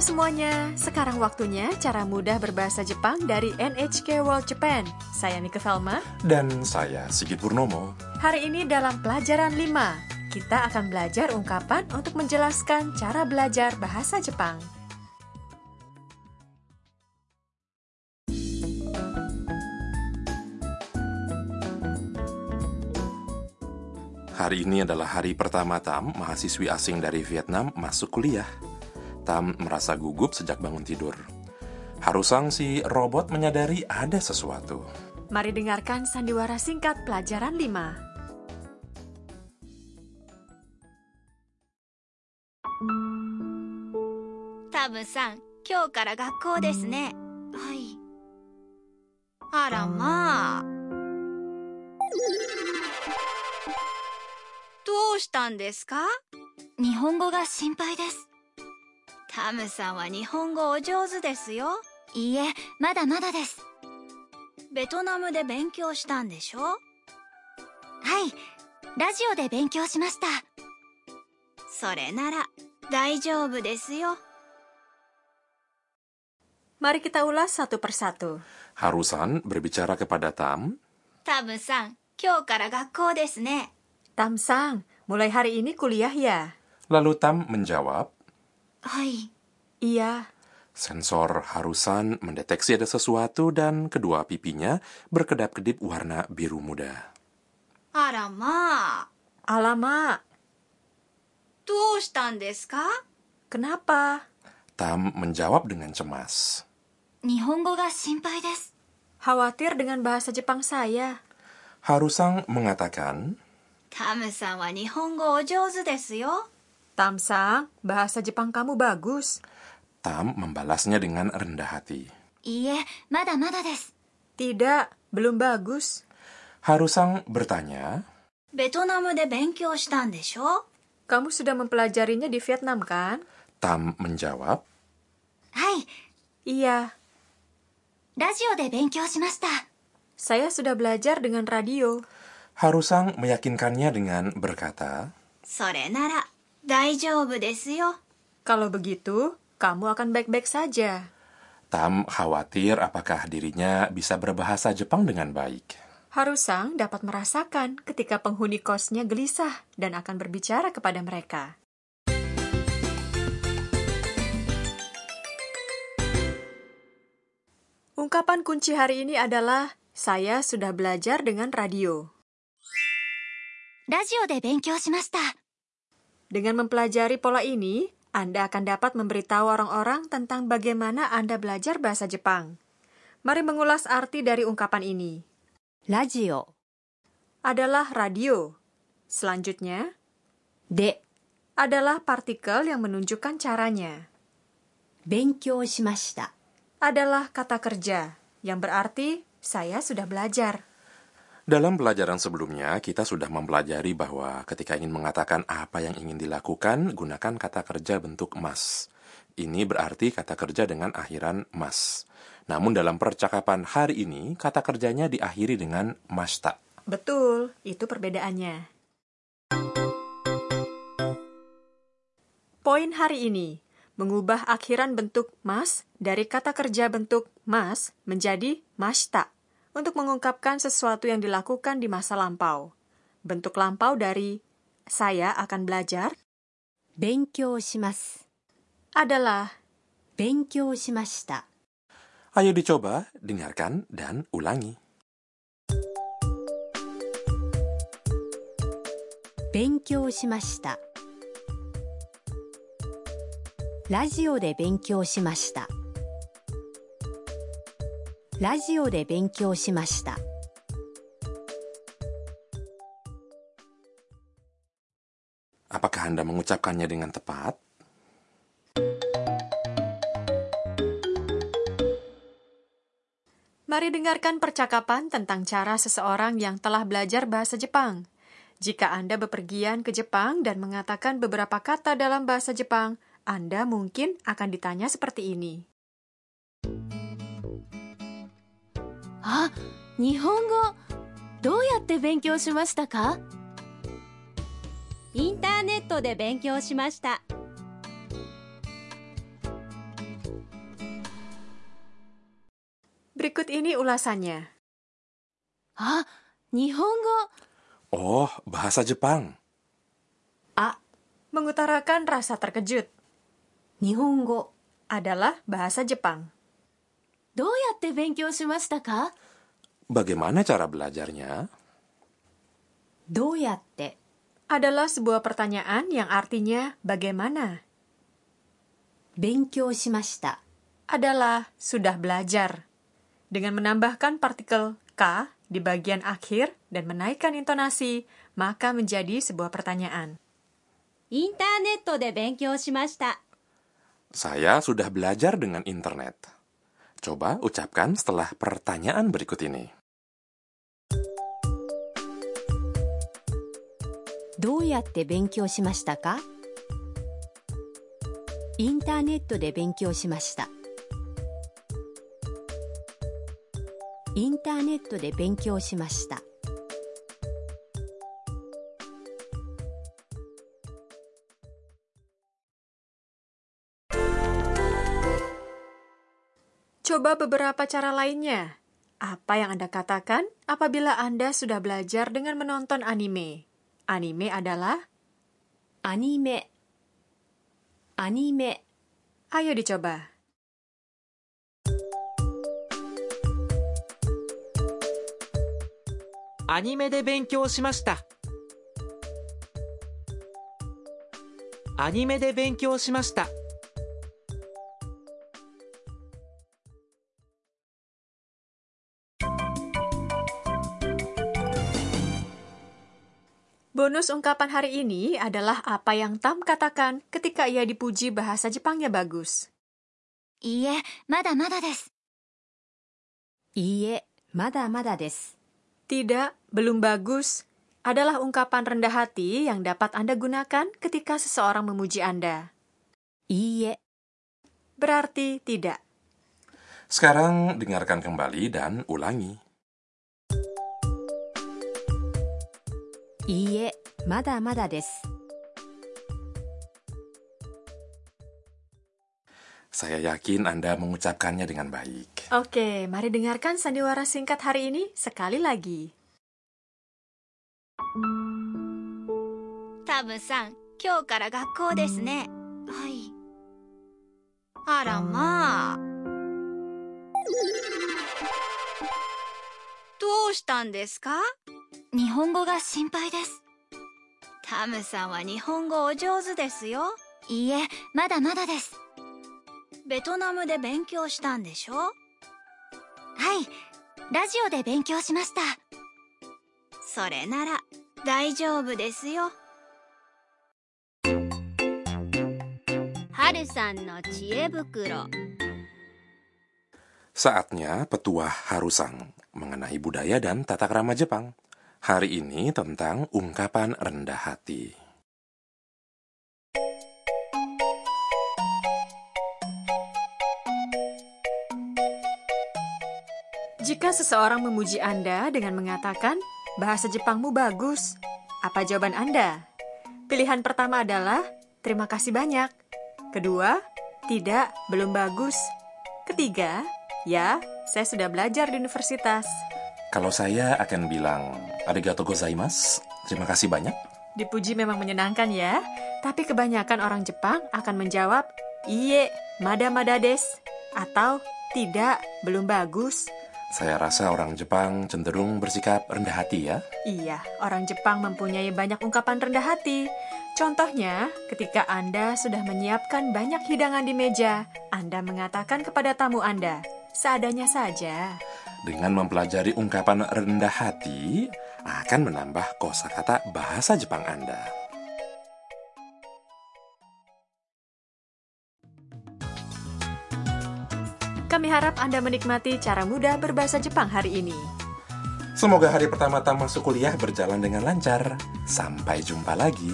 Halo semuanya, sekarang waktunya cara mudah berbahasa Jepang dari NHK World Japan. Saya Nike Velma. Dan saya Sigit Purnomo. Hari ini dalam pelajaran 5, kita akan belajar ungkapan untuk menjelaskan cara belajar bahasa Jepang. Hari ini adalah hari pertama Tam, mahasiswi asing dari Vietnam, masuk kuliah Tam merasa gugup sejak bangun tidur. Harusang si robot menyadari ada sesuatu. Mari dengarkan sandiwara singkat pelajaran 5. タブさん今日から学校ですねはいあらまあどうしたんですか日本語が心配です タムさんは日本語お上手ですよいいえまだまだですベトナムで勉強したんでしょはいラジオで勉強しましたそれなら大丈夫ですよ Mari kita ulas satu persatu. Harusan berbicara kepada Tam. タムさん今日から学校ですね Tamsang, mulai hari ini kuliah ya? Lalu Tam menjawab, Hai. Iya. Sensor harusan mendeteksi ada sesuatu dan kedua pipinya berkedap-kedip warna biru muda. Alamak. alama. Tuh desu? Kenapa? Tam menjawab dengan cemas. Nihongo ga shinpai desu. Khawatir dengan bahasa Jepang saya. Harusang mengatakan, Tam-san wa nihongo o jōzu desu yo. Tamsang, bahasa Jepang kamu bagus. Tam membalasnya dengan rendah hati. Iya, mada mada des. Tidak, belum bagus. Harusang bertanya. Vietnam de benkyou shitan desho? Kamu sudah mempelajarinya di Vietnam kan? Tam menjawab. Hai. Iya. Radio de benkyou shimashita. Saya sudah belajar dengan radio. Harusang meyakinkannya dengan berkata, Sore nara Daijoubu desu yo. Kalau begitu, kamu akan baik-baik saja. Tam khawatir apakah dirinya bisa berbahasa Jepang dengan baik. Harusang dapat merasakan ketika penghuni kosnya gelisah dan akan berbicara kepada mereka. Ungkapan kunci hari ini adalah saya sudah belajar dengan radio. Radio de benkyou shimashita. Dengan mempelajari pola ini, Anda akan dapat memberitahu orang-orang tentang bagaimana Anda belajar bahasa Jepang. Mari mengulas arti dari ungkapan ini. Radio adalah radio. Selanjutnya, de adalah partikel yang menunjukkan caranya. Benkyou shimashita adalah kata kerja yang berarti saya sudah belajar. Dalam pelajaran sebelumnya, kita sudah mempelajari bahwa ketika ingin mengatakan apa yang ingin dilakukan, gunakan kata kerja bentuk mas. Ini berarti kata kerja dengan akhiran mas. Namun dalam percakapan hari ini, kata kerjanya diakhiri dengan mashita. Betul, itu perbedaannya. Poin hari ini, mengubah akhiran bentuk mas dari kata kerja bentuk mas menjadi mashita untuk mengungkapkan sesuatu yang dilakukan di masa lampau. Bentuk lampau dari saya akan belajar 勉強します adalah 勉強しました Ayo dicoba, dengarkan, dan ulangi. 勉強しましたラジオで勉強しました ラジオで勉強しました Apakah Anda mengucapkannya dengan tepat? Mari dengarkan percakapan tentang cara seseorang yang telah belajar bahasa Jepang. Jika Anda bepergian ke Jepang dan mengatakan beberapa kata dalam bahasa Jepang, Anda mungkin akan ditanya seperti ini. あ日本語どうやって勉強しましたかインターネットで勉強しましたあ日本語 Oh, bahasa Jepang. A. Mengutarakan rasa terkejut. Nihongo adalah bahasa Jepang. どうやって勉強しましたか Bagaimana cara belajarnya? どうやって Adalah sebuah pertanyaan yang artinya bagaimana. 勉強しました Adalah sudah belajar. Dengan menambahkan partikel K di bagian akhir dan menaikkan intonasi, maka menjadi sebuah pertanyaan. インターネットで勉強しました Saya sudah belajar dengan internet. Coba ucapkan setelah pertanyaan berikut ini. どうやって勉強しましたかインターネットで勉強しましたインターネットで勉強しました mencoba beberapa cara lainnya. Apa yang Anda katakan apabila Anda sudah belajar dengan menonton anime? Anime adalah anime. Anime. Ayo dicoba. Anime de benkyou shimashita. Anime de benkyou shimashita. Bonus ungkapan hari ini adalah apa yang Tam katakan ketika ia dipuji bahasa Jepangnya bagus. いいえ、まだまだです。いいえまだまだです Tidak, belum bagus adalah ungkapan rendah hati yang dapat Anda gunakan ketika seseorang memuji Anda. いいえ Berarti tidak. Sekarang dengarkan kembali dan ulangi. いいえ まだまだです Saya yakin Anda mengucapkannya dengan baik. Oke, mari dengarkan sandiwara singkat hari ini sekali lagi. タムさん、今日から学校ですね。はい。あらまあ。どうしたんですか日本語が心配です。タムさんは日本語お上手ですよ。いいえ、まだまだです。ベトナムで勉強したんでしょ？はい。ラジオで勉強しました。それなら大丈夫ですよ。はるさんの知恵袋 Saatnya petuah Harusang mengenai budaya dan tata krama Jepang. Hari ini tentang ungkapan rendah hati. Jika seseorang memuji Anda dengan mengatakan, bahasa Jepangmu bagus, apa jawaban Anda? Pilihan pertama adalah, terima kasih banyak. Kedua, tidak, belum bagus. Ketiga, ya, saya sudah belajar di universitas. Kalau saya akan bilang, arigato gozaimasu, terima kasih banyak. Dipuji memang menyenangkan ya, tapi kebanyakan orang Jepang akan menjawab, iye, mada-mada des, atau tidak, belum bagus. Saya rasa orang Jepang cenderung bersikap rendah hati ya. Iya, orang Jepang mempunyai banyak ungkapan rendah hati. Contohnya, ketika Anda sudah menyiapkan banyak hidangan di meja, Anda mengatakan kepada tamu Anda, seadanya saja. Dengan mempelajari ungkapan rendah hati, akan menambah kosakata bahasa Jepang Anda. Kami harap Anda menikmati cara mudah berbahasa Jepang hari ini. Semoga hari pertama Tam masuk kuliah berjalan dengan lancar. Sampai jumpa lagi.